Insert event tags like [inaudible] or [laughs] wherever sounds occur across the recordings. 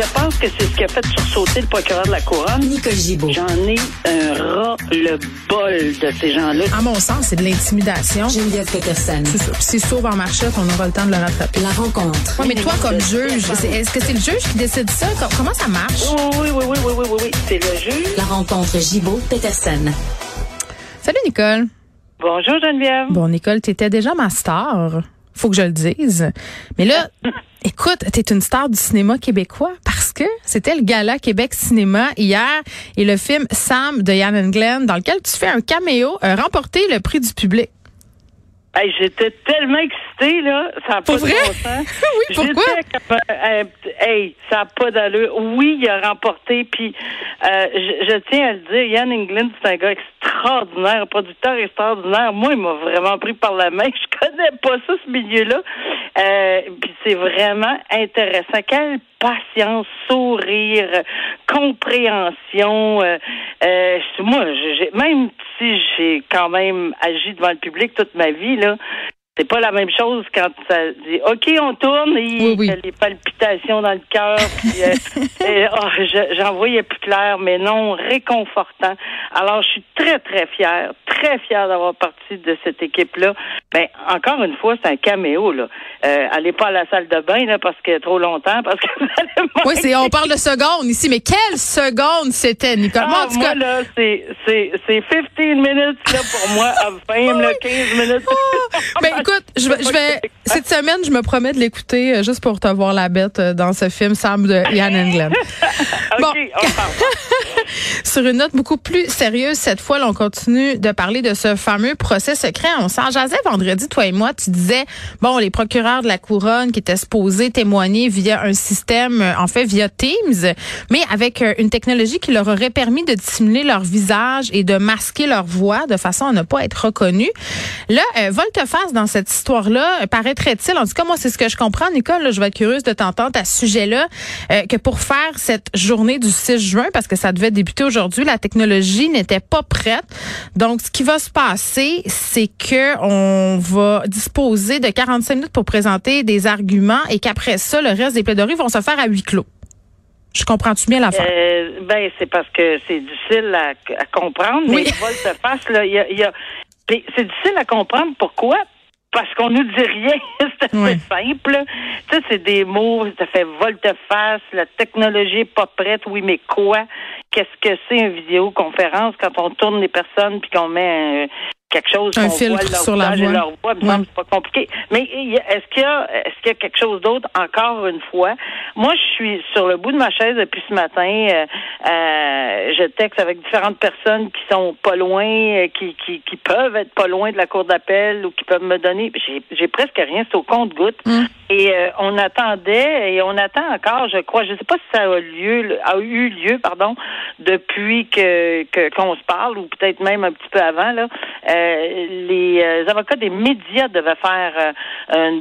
Je pense que c'est ce qui a fait sursauter le procureur de la Couronne. Nicole Gibault. J'en ai un ras le bol de ces gens-là. À mon sens, c'est de l'intimidation. Geneviève Peterson. C'est ça. Puis C'est sauve en marchette, on aura le temps de le rattraper. La rencontre. Ouais, mais toi, comme juge, est-ce que c'est le juge qui décide ça? Com- Comment ça marche? Oui, oui, oui, oui, oui, oui, oui, oui. C'est le juge. La rencontre Gibault-Peterson. Salut, Nicole. Bonjour, Geneviève. Bon, Nicole, t'étais déjà ma star. Faut que je le dise. Mais là, [laughs] écoute, t'es une star du cinéma québécois parce que c'était le gala Québec Cinéma hier et le film Sam de Yann Glenn dans lequel tu fais un caméo a remporté le prix du public. Hey, J'étais tellement excitée, là. Ça n'a pas vrai? de bon. [laughs] Oui, pourquoi? Comme, euh, hey, ça n'a pas d'allure. Oui, il a remporté. Puis, euh, je, je tiens à le dire, Yann England, c'est un gars extraordinaire, un producteur extraordinaire. Moi, il m'a vraiment pris par la main. [laughs] Je connais pas ça, ce milieu-là. Euh, puis c'est vraiment intéressant. Quelle patience, sourire, compréhension. Euh, euh, moi, j'ai, même si j'ai quand même agi devant le public toute ma vie, là, c'est pas la même chose quand ça dit OK, on tourne et Oui, oui. il y a les palpitations dans le cœur. puis, euh, [laughs] oh, je- j'en voyais plus clair, mais non, réconfortant. Alors, je suis très, très fière, très fière d'avoir partie de cette équipe-là. Ben, encore une fois, c'est un caméo, là. Euh, allez pas à la salle de bain, là, parce que trop longtemps, parce que vous allez Oui, c'est, on parle de secondes ici, mais quelle seconde c'était, Nicole? Moi, Ah, en tout moi, cas, là, c'est, c'est, c'est 15 minutes, là, pour moi, of fame, là, [laughs] 15 minutes. Ben écoute, je vais, je vais cette semaine, je me promets de l'écouter euh, juste pour te voir la bête euh, dans ce film Sam de Yann Englund. [laughs] Bon. [laughs] Sur une note beaucoup plus sérieuse, cette fois, là, on continue de parler de ce fameux procès secret. On s'en jasait vendredi, toi et moi. Tu disais, bon, les procureurs de la couronne qui étaient supposés témoigner via un système, euh, en fait, via Teams, mais avec euh, une technologie qui leur aurait permis de dissimuler leur visage et de masquer leur voix de façon à ne pas être reconnus. Là, euh, volte-face dans cette histoire-là, euh, paraîtrait-il, en tout cas, moi, c'est ce que je comprends, Nicole, là, je vais être curieuse de t'entendre à ce sujet-là, euh, que pour faire cette journée du 6 juin, parce que ça devait débuter aujourd'hui, la technologie n'était pas prête. Donc, ce qui va se passer, c'est que on va disposer de 45 minutes pour présenter des arguments et qu'après ça, le reste des plaidoiries vont se faire à huis clos. Je comprends-tu bien l'affaire? Euh, ben, c'est parce que c'est difficile à, à comprendre, mais Oui. le volte-face, là, il y a, y c'est difficile à comprendre. Pourquoi? Parce qu'on nous dit rien. [laughs] c'est assez Oui. simple. Tu sais, c'est des mots, ça fait volte-face, la technologie est pas prête. Oui, mais quoi? Qu'est-ce que c'est une vidéoconférence quand on tourne les personnes puis qu'on met un- quelque chose Un qu'on filtre voit leur sur la voix. leur voix? C'est pas compliqué. Mais est-ce qu'il y a, est-ce qu'il y a quelque chose d'autre encore une fois? Moi, je suis sur le bout de ma chaise depuis ce matin. Euh, euh, je texte avec différentes personnes qui sont pas loin, euh, qui, qui, qui peuvent être pas loin de la cour d'appel ou qui peuvent me donner. J'ai, j'ai presque rien, c'est au compte-goutte. Mm. Et euh, on attendait et on attend encore, je crois. Je sais pas si ça a lieu, a eu lieu, pardon, depuis que, que qu'on se parle ou peut-être même un petit peu avant. Là, Euh, les euh, avocats des médias devaient faire, euh, un-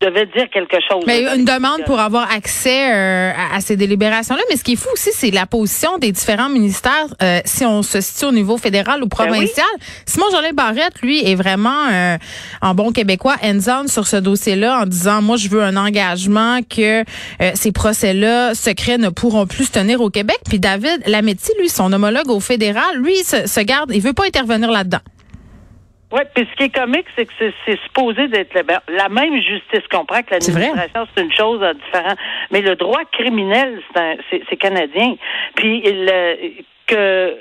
devaient dire quelque chose. Mais une demande pour avoir accès euh, à, à ces délibérations-là. Mais ce qui est fou aussi, c'est la position des différents ministères, euh, si on se situe au niveau fédéral ou provincial. Simon Jolin Barrette, lui, est vraiment, euh, en bon québécois, hands-on sur ce dossier-là en disant, moi, je veux un engagement que euh, ces procès-là secrets ne pourront plus se tenir au Québec. Puis David Lametti, lui, son homologue au fédéral, lui, se, se garde, il veut pas intervenir là-dedans. Oui, puis ce qui est comique, c'est que c'est, c'est supposé d'être la, ben, la même justice. Je comprends que l'administration, c'est une chose euh, différente. Mais le droit criminel, c'est, un- c'est, c'est canadien. Puis le, que,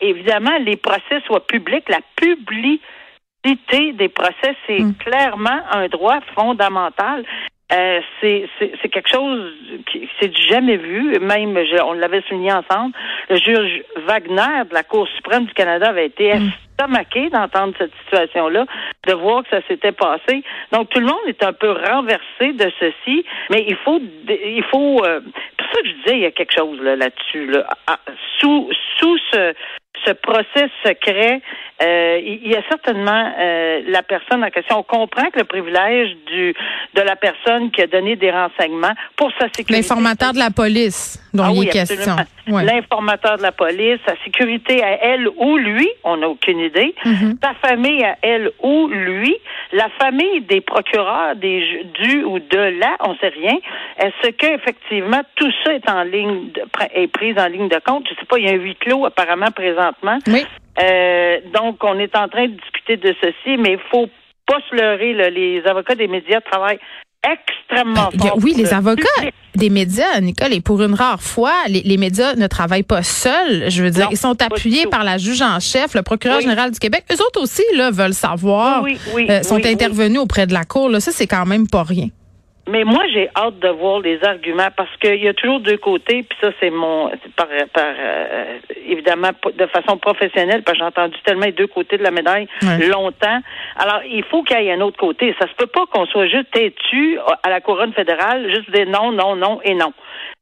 évidemment, les procès soient publics, la publicité des procès, c'est Mm. clairement un droit fondamental. Euh, c'est, c'est, c'est quelque chose qui c'est du jamais vu. Même, je- on l'avait souligné ensemble, le juge Wagner de la Cour suprême du Canada avait été estomaqué d'entendre cette situation-là, de voir que ça s'était passé. Donc, tout le monde est un peu renversé de ceci, mais il faut, il faut, euh, pour ça que je disais, il y a quelque chose là, là-dessus. Là. Ah, Sous, sous ce, ce procès secret, euh, il y a certainement euh, la personne en question. On comprend que le privilège du de la personne qui a donné des renseignements pour sa sécurité. L'informateur de la police dont Ah il est question. Ouais. L'informateur de la police, sa sécurité à elle ou lui, on n'a aucune idée. Mhm. Sa famille à elle ou lui, la famille des procureurs, des du ou de là, on sait rien. Est-ce que effectivement tout ça est en ligne de, est prise en ligne de compte? Je sais pas, il y a un huis clos apparemment présentement. Oui. Euh, donc, on est en train de discuter de ceci, mais il faut pas se leurrer. là. Les avocats des médias travaillent extrêmement a- fort. oui, les le avocats public. des médias, Nicole, et pour une rare fois, les, les médias ne travaillent pas seuls. Je veux dire, Non, ils sont appuyés par la juge en chef, le procureur Oui. général du Québec. Eux autres aussi là veulent savoir, Oui, oui, euh, sont intervenus auprès de la cour. Là, ça, c'est quand même pas rien. Mais moi, j'ai hâte de voir les arguments parce qu'il y a toujours deux côtés, puis ça, c'est mon, par, par euh, évidemment, de façon professionnelle, parce que j'ai entendu tellement les deux côtés de la médaille Ouais. longtemps. Alors, il faut qu'il y ait un autre côté. Ça se peut pas qu'on soit juste têtu à la couronne fédérale, juste des non, non, non et non.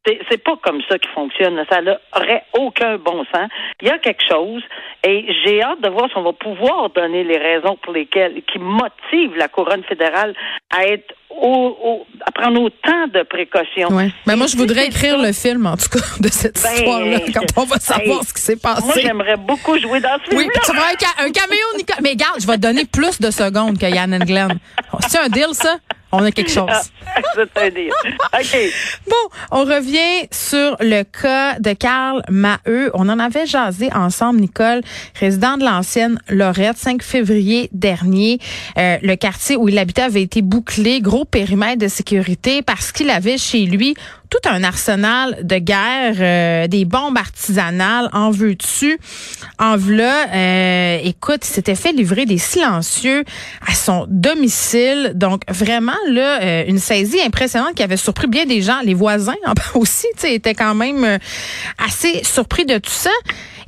C'est, pas comme ça qui fonctionne. Ça n'aurait aucun bon sens. Il y a quelque chose et j'ai hâte de voir si on va pouvoir donner les raisons pour lesquelles, qui motivent la couronne fédérale à être au, au- à prendre autant de précautions. Ouais. Ben, moi, je voudrais écrire ça, le film, en tout cas, [laughs] de cette Ben, histoire-là, [laughs] quand on va savoir hey, ce qui s'est Moi, passé. j'aimerais beaucoup jouer dans ce Oui, film-là. tu vas un, ca- un caméo, Nicole. Mais regarde, je vais te donner plus de secondes que Yann Glenn. C'est un deal, ça? On a quelque chose. Ah. [laughs] OK. Bon, on revient sur le cas de Carl Maheu. On en avait jasé ensemble, Nicole, résident de l'ancienne Lorette, 5 février dernier. Euh, le quartier où il habitait avait été bouclé, gros périmètre de sécurité parce qu'il avait chez lui tout un arsenal de guerre, euh, des bombes artisanales, en veux-tu, en v'là. Euh, écoute, il s'était fait livrer des silencieux à son domicile. Donc, vraiment, là, euh, une saisie impressionnante qui avait surpris bien des gens. Les voisins [laughs] aussi, tu sais, étaient quand même euh, assez surpris de tout ça.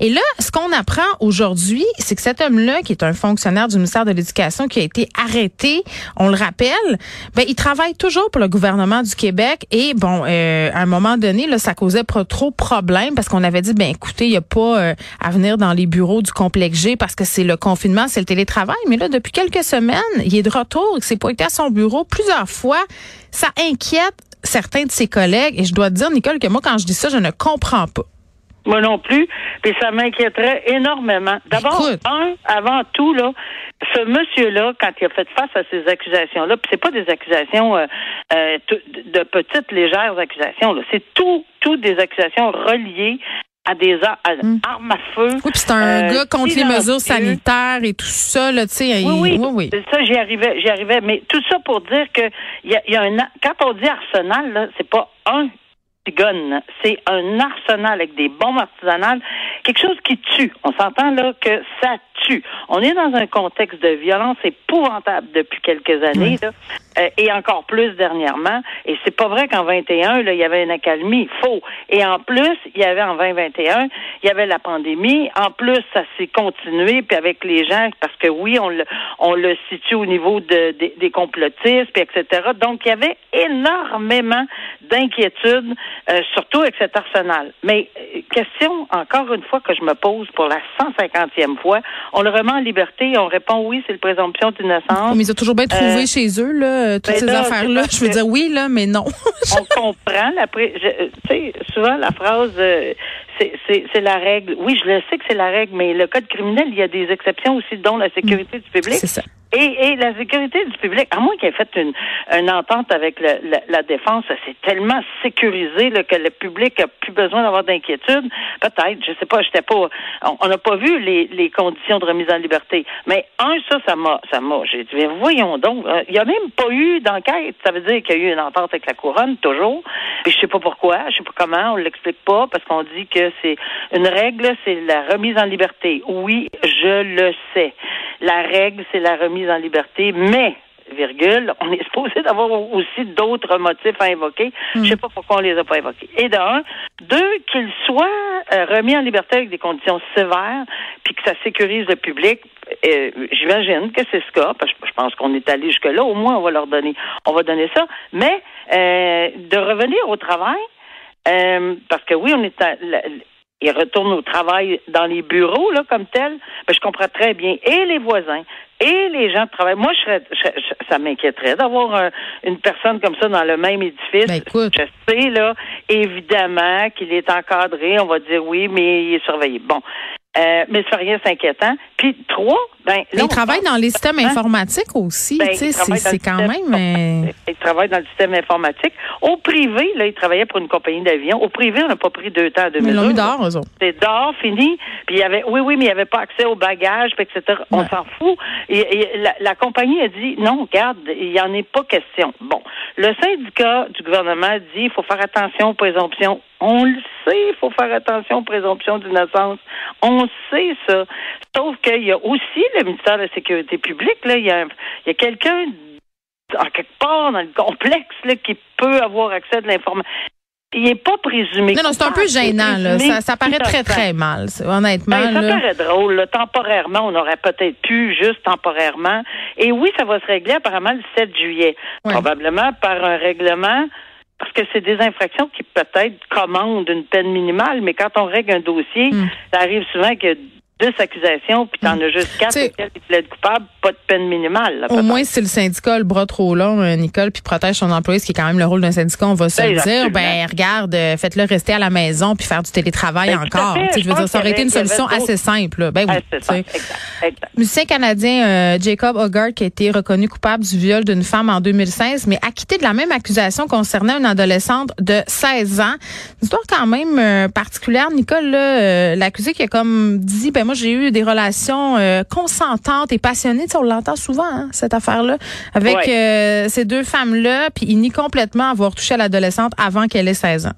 Et là, ce qu'on apprend aujourd'hui, c'est que cet homme-là, qui est un fonctionnaire du ministère de l'Éducation, qui a été arrêté, on le rappelle, ben, il travaille toujours pour le gouvernement du Québec. Et bon, euh, à un moment donné, là, ça causait pas trop de problèmes parce qu'on avait dit, ben, écoutez, il n'y a pas euh, à venir dans les bureaux du complexe G parce que c'est le confinement, c'est le télétravail. Mais là, depuis quelques semaines, il est de retour, il s'est pointé à son bureau plusieurs fois. Ça inquiète certains de ses collègues. Et je dois te dire, Nicole, que moi, quand je dis ça, je ne comprends pas. Moi non plus. Puis ça m'inquiéterait énormément. D'abord, un, avant tout, là, ce monsieur-là, quand il a fait face à ces accusations-là, puis c'est pas des accusations euh, euh, de petites, légères accusations, là. C'est tout, tout des accusations reliées à des ar- à- Mm. armes à feu. Oui, puis c'est un Euh, gars contre les mesures sanitaires et tout ça, là, tu sais. Oui, oui, oui, ça, j'y arrivais, j'y arrivais. Mais tout ça pour dire que il y a, il y a un, quand on dit arsenal, là, c'est pas un gun, c'est un arsenal avec des bombes artisanales, quelque chose qui tue. On s'entend là que ça tue. On est dans un contexte de violence épouvantable depuis quelques années, là, euh, et encore plus dernièrement. Et c'est pas vrai qu'en 21, là, il y avait une accalmie. Faux. Et en plus, il y avait en 2021, il y avait la pandémie. En plus, ça s'est continué, puis avec les gens, parce que oui, on le, on le situe au niveau de, des- des complotistes, puis etc. Donc, il y avait énormément d'inquiétudes, euh, surtout avec cet arsenal. Mais euh, question, encore une fois, que je me pose pour la 150e fois, on le remet en liberté on répond oui, c'est le présomption d'innocence. Mais ils ont toujours bien trouvé Euh, chez eux, là, toutes ben ces là, affaires-là. Je veux dire oui, là, mais non. on comprend je- euh, tu sais souvent la phrase euh, c'est la règle oui je le sais que c'est la règle mais le code criminel il y a des exceptions aussi dont la sécurité du public C'est ça. Et, et la sécurité du public à moins qu'il ait fait une, une entente avec le- la, la défense c'est tellement sécurisé là, que le public a plus besoin d'avoir d'inquiétude. Peut-être je sais pas j'étais pas on- n'a pas vu les, les conditions de remise en liberté. Mais un ça ça m'a ça m'a j'ai dit mais voyons donc euh, il y a même pas eu d'enquête. Ça veut dire qu'il y a eu une entente avec la couronne toujours. Puis je sais pas pourquoi je sais pas comment on l'explique pas parce qu'on dit que c'est une règle c'est la remise en liberté. Oui je le sais. La règle c'est la remise en liberté mais virgule, on est supposé d'avoir aussi d'autres motifs à invoquer. Je sais pas pourquoi on les a pas invoqués. Et d'un, deux, qu'il soit euh, remis en liberté avec des conditions sévères, puis que ça sécurise le public. Euh, J'imagine que c'est ce cas, parce que je pense qu'on est allé jusque là. Au moins, on va leur donner, on va donner ça. Mais euh, de revenir au travail, euh, parce que oui, on est à, la- ils retournent au travail dans les bureaux, là, comme tel, ben, je comprends très bien. Et les voisins, et les gens de travail. Moi, je serais, ça m'inquiéterait d'avoir une personne comme ça dans le même édifice. Ben, écoute. Je sais, là, évidemment qu'il est encadré, on va dire oui, mais il est surveillé. Bon. Euh, mais c'est rien d'inquiétant. Puis trois, ben il travaille dans les systèmes informatiques aussi, ben, tu sais, c'est quand même. Euh, il travaille dans le système informatique. Au privé, là, il travaillait pour une compagnie d'avion. Au privé, on n'a pas pris deux temps de Mais l'ont d'or, eux C'est d'or, fini. Puis il y avait, oui, oui, mais il n'y avait pas accès aux bagages, etc. On s'en fout. Et, la, compagnie a dit, non, regarde, il n'y en est pas question. Bon, le syndicat du gouvernement dit, il faut faire attention aux présomptions. On le sait, il faut faire attention aux présomptions d'innocence. On sait ça. Sauf qu'il y a aussi le ministère de la Sécurité publique, là, il y a, a quelqu'un en quelque part dans le complexe là, qui peut avoir accès à de l'information. Il n'est pas présumé. Non, non, c'est un peu gênant, là. Ça, ça paraît très, très mal, honnêtement. Ben, ça paraît drôle. Là. Temporairement, on aurait peut-être pu, juste temporairement. Et oui, ça va se régler apparemment le 7 juillet. Probablement par un règlement parce que c'est des infractions qui peut-être commandent une peine minimale, mais quand on règle un dossier, hmm. ça arrive souvent que deux accusations, puis t'en as juste quatre qui plaident coupables, pas de peine minimale. au moins, si le syndicat le bras trop long, euh, Nicole, puis protège son employé, ce qui est quand même le rôle d'un syndicat, on va se le dire, ben regarde, euh, faites-le rester à la maison puis faire du télétravail ben, encore. je veux dire, ça aurait été une solution assez simple. Ben oui. Musicien canadien euh, Jacob Hogarth qui a été reconnu coupable du viol d'une femme en 2016, mais acquitté de la même accusation concernant une adolescente de 16 ans. Une histoire quand même particulière, Nicole, l'accusé qui a comme dit, ben moi j'ai eu des relations euh, consentantes et passionnées. on l'entend souvent, hein, cette affaire-là, avec euh, ces deux femmes-là, puis il nie complètement avoir touché à l'adolescente avant qu'elle ait 16 ans.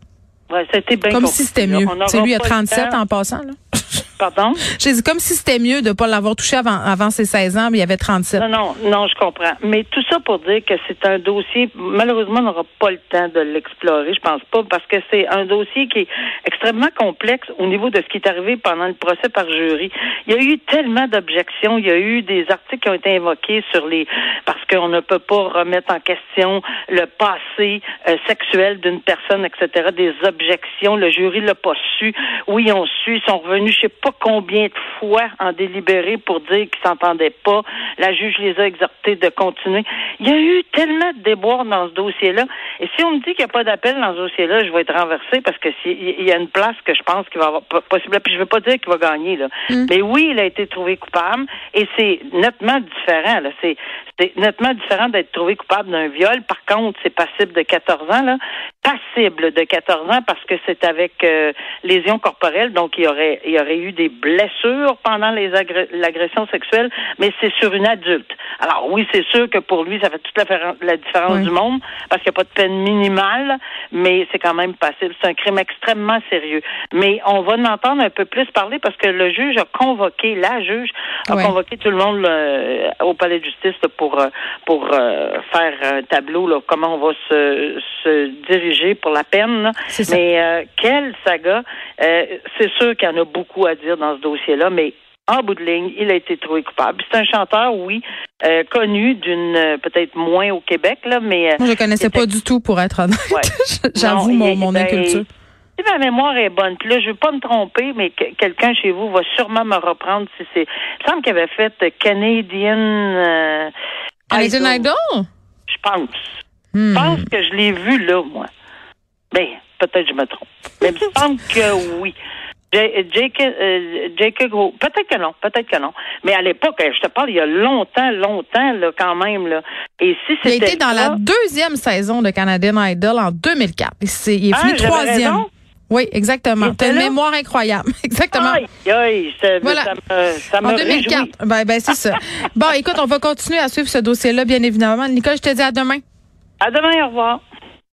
Ouais, c'était bien Comme si c'était mieux. C'est lui à 37 en passant. Là. [laughs] Pardon? J'ai dit comme si c'était mieux de ne pas l'avoir touché avant, avant ses 16 ans, mais il y avait 37. Non, non, non, je comprends. Mais tout ça pour dire que c'est un dossier, malheureusement, on n'aura pas le temps de l'explorer, je pense pas, parce que c'est un dossier qui est extrêmement complexe au niveau de ce qui est arrivé pendant le procès par jury. Il y a eu tellement d'objections, il y a eu des articles qui ont été invoqués sur les, parce qu'on ne peut pas remettre en question le passé euh, sexuel d'une personne, etc., des objections. Le jury l'a pas su. Oui, on su, ils sont revenus, je sais pas combien de fois en délibéré pour dire qu'ils s'entendaient pas. La juge les a exhortés de continuer. Il y a eu tellement de déboires dans ce dossier-là. Et si on me dit qu'il n'y a pas d'appel dans ce dossier-là, je vais être renversé parce que il y a une place que je pense qu'il va avoir possible. Puis je veux pas dire qu'il va gagner là. Mm. Mais oui, il a été trouvé coupable et c'est nettement différent. Là. C'est, c'est nettement différent d'être trouvé coupable d'un viol. Par contre, c'est passible de 14 ans là. Passible de 14 ans parce que c'est avec euh, lésions corporelles, donc il y aurait il y aurait eu des blessures pendant les l'agression sexuelle, mais c'est sur une adulte. Alors oui, c'est sûr que pour lui, ça fait toute la, la différence du monde parce qu'il n'y a pas de peine minimale, mais c'est quand même passible. C'est un crime extrêmement sérieux. Mais on va en entendre un peu plus parler parce que le juge a convoqué, la juge a convoqué tout le monde au palais de justice pour euh, pour euh, faire un tableau là, comment on va se, se diriger pour la peine. Mais euh, quelle saga C'est sûr qu'il y en a beaucoup à dire dans ce dossier-là, mais en bout de ligne, il a été trouvé coupable. C'est un chanteur, oui, euh, connu d'une euh, peut-être moins au Québec, là, mais euh, Moi, je connaissais pas du tout, pour être honnête. [laughs] J'avoue mon, mon ben, inculture. Si ma mémoire est bonne, puis là, je veux pas me tromper, mais quelqu'un chez vous va sûrement me reprendre si c'est. Il semble qu'il avait fait Canadian Canadian Idol. Je pense. Je hmm. pense que je l'ai vu là, moi. Ben, peut-être je me trompe. Mais il me [laughs] semble que oui. Jake, euh, peut-être que non, peut-être que non. Mais à l'époque, je te parle, il y a longtemps, longtemps, là, quand même, là. Et si c'était. Il a été dans la deuxième saison de Canadian Idol en 2004. il est ah, fini troisième. Oui, exactement. T'as une mémoire incroyable. [laughs] Exactement. Aïe, aïe, voilà. ça me, En 2004. Ben, ben c'est ça. bon, écoute, on va continuer à suivre ce dossier-là, bien évidemment. Nicole, je te dis à demain. À demain, au revoir.